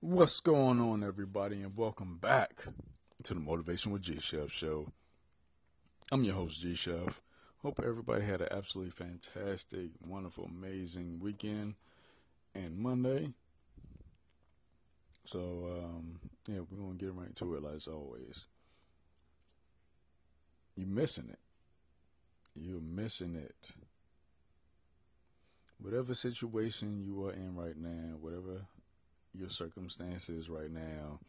What's going on, everybody, and welcome back to the Motivation with G Chef show. I'm your host, G Chef. Hope everybody had an absolutely fantastic, wonderful, amazing weekend and Monday. So, um, yeah, we're going to get right to it as always. You're missing it. You're missing it. Whatever situation you are in right now, whatever your circumstances right now,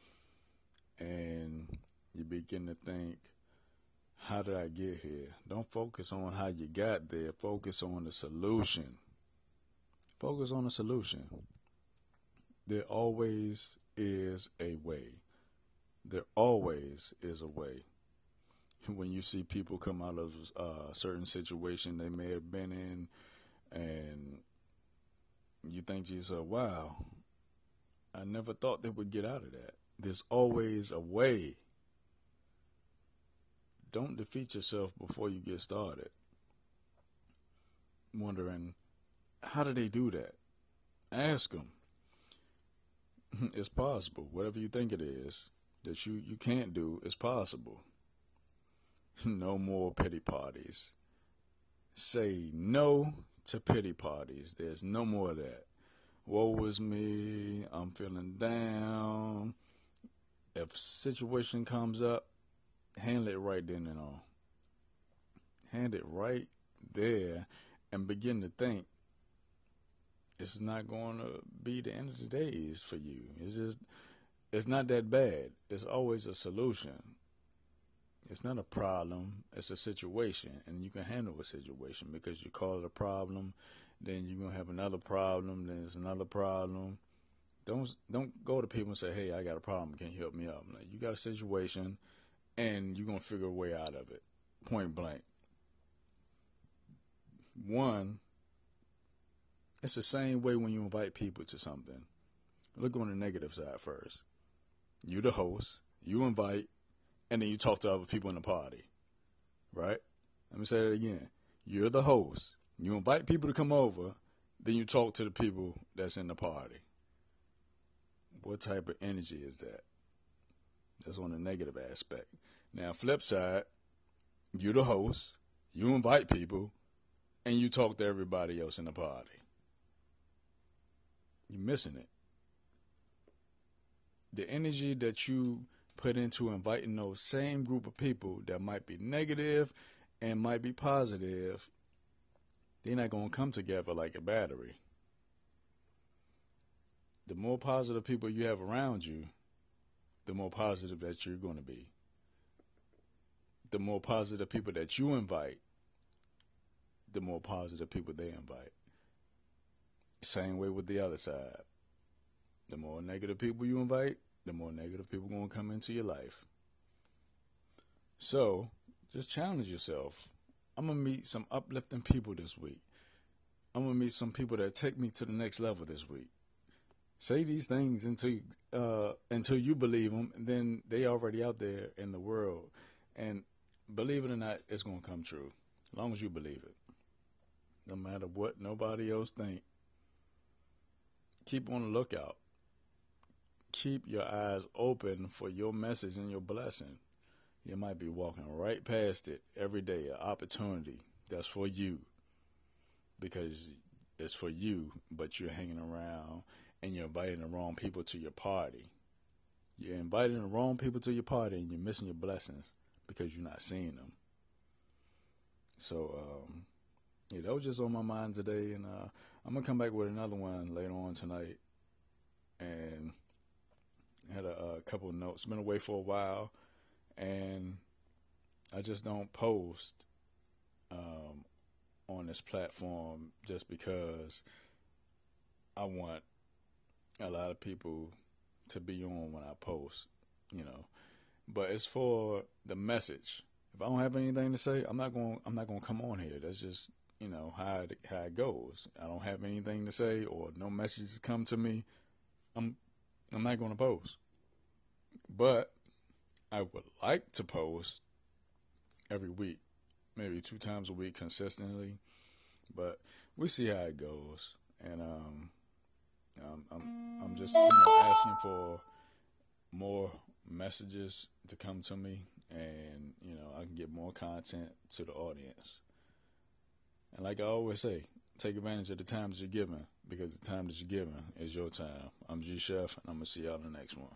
and you begin to think, how did I get here? Don't focus on how you got there. Focus on the solution. Focus on the solution. There always is a way. There always is a way. When you see people come out of uh, a certain situation they may have been in, and you think to yourself, wow, I never thought they would get out of that. There's always a way. Don't defeat yourself before you get started. Wondering, how do they do that? Ask them. It's possible. Whatever you think it is that you, you can't do, it's possible. no more pity parties. Say no to pity parties. There's no more of that woe is me, I'm feeling down. If situation comes up, handle it right then and all. Hand it right there and begin to think it's not going to be the end of the days for you. It's just it's not that bad. It's always a solution. It's not a problem, it's a situation and you can handle a situation because you call it a problem then you're gonna have another problem. Then it's another problem. Don't don't go to people and say, "Hey, I got a problem. Can you help me out?" Like, you got a situation, and you're gonna figure a way out of it. Point blank. One, it's the same way when you invite people to something. Look on the negative side first. You the host, you invite, and then you talk to other people in the party. Right? Let me say that again. You're the host. You invite people to come over, then you talk to the people that's in the party. What type of energy is that? That's on the negative aspect. Now, flip side, you're the host, you invite people, and you talk to everybody else in the party. You're missing it. The energy that you put into inviting those same group of people that might be negative and might be positive they're not going to come together like a battery. The more positive people you have around you, the more positive that you're going to be. The more positive people that you invite, the more positive people they invite. Same way with the other side. The more negative people you invite, the more negative people going to come into your life. So, just challenge yourself. I'm gonna meet some uplifting people this week. I'm gonna meet some people that take me to the next level this week. Say these things until uh, until you believe them, and then they already out there in the world, and believe it or not, it's gonna come true. As long as you believe it, no matter what nobody else think. Keep on the lookout. Keep your eyes open for your message and your blessing. You might be walking right past it every day, an opportunity that's for you because it's for you, but you're hanging around and you're inviting the wrong people to your party. You're inviting the wrong people to your party and you're missing your blessings because you're not seeing them. So, um, yeah, that was just on my mind today, and uh, I'm gonna come back with another one later on tonight. And had a, a couple notes. Been away for a while, and I just don't post um, on this platform just because I want a lot of people to be on when I post, you know. But it's for the message. If I don't have anything to say, I'm not going. I'm not going to come on here. That's just you know how it, how it goes. I don't have anything to say or no messages come to me. I'm I'm not going to post. But I would like to post every week, maybe two times a week consistently. But we see how it goes. And um, Um, I'm I'm just you know asking for more messages to come to me, and you know I can get more content to the audience. And like I always say, take advantage of the time that you're given because the time that you're given is your time. I'm G Chef, and I'm gonna see y'all in the next one.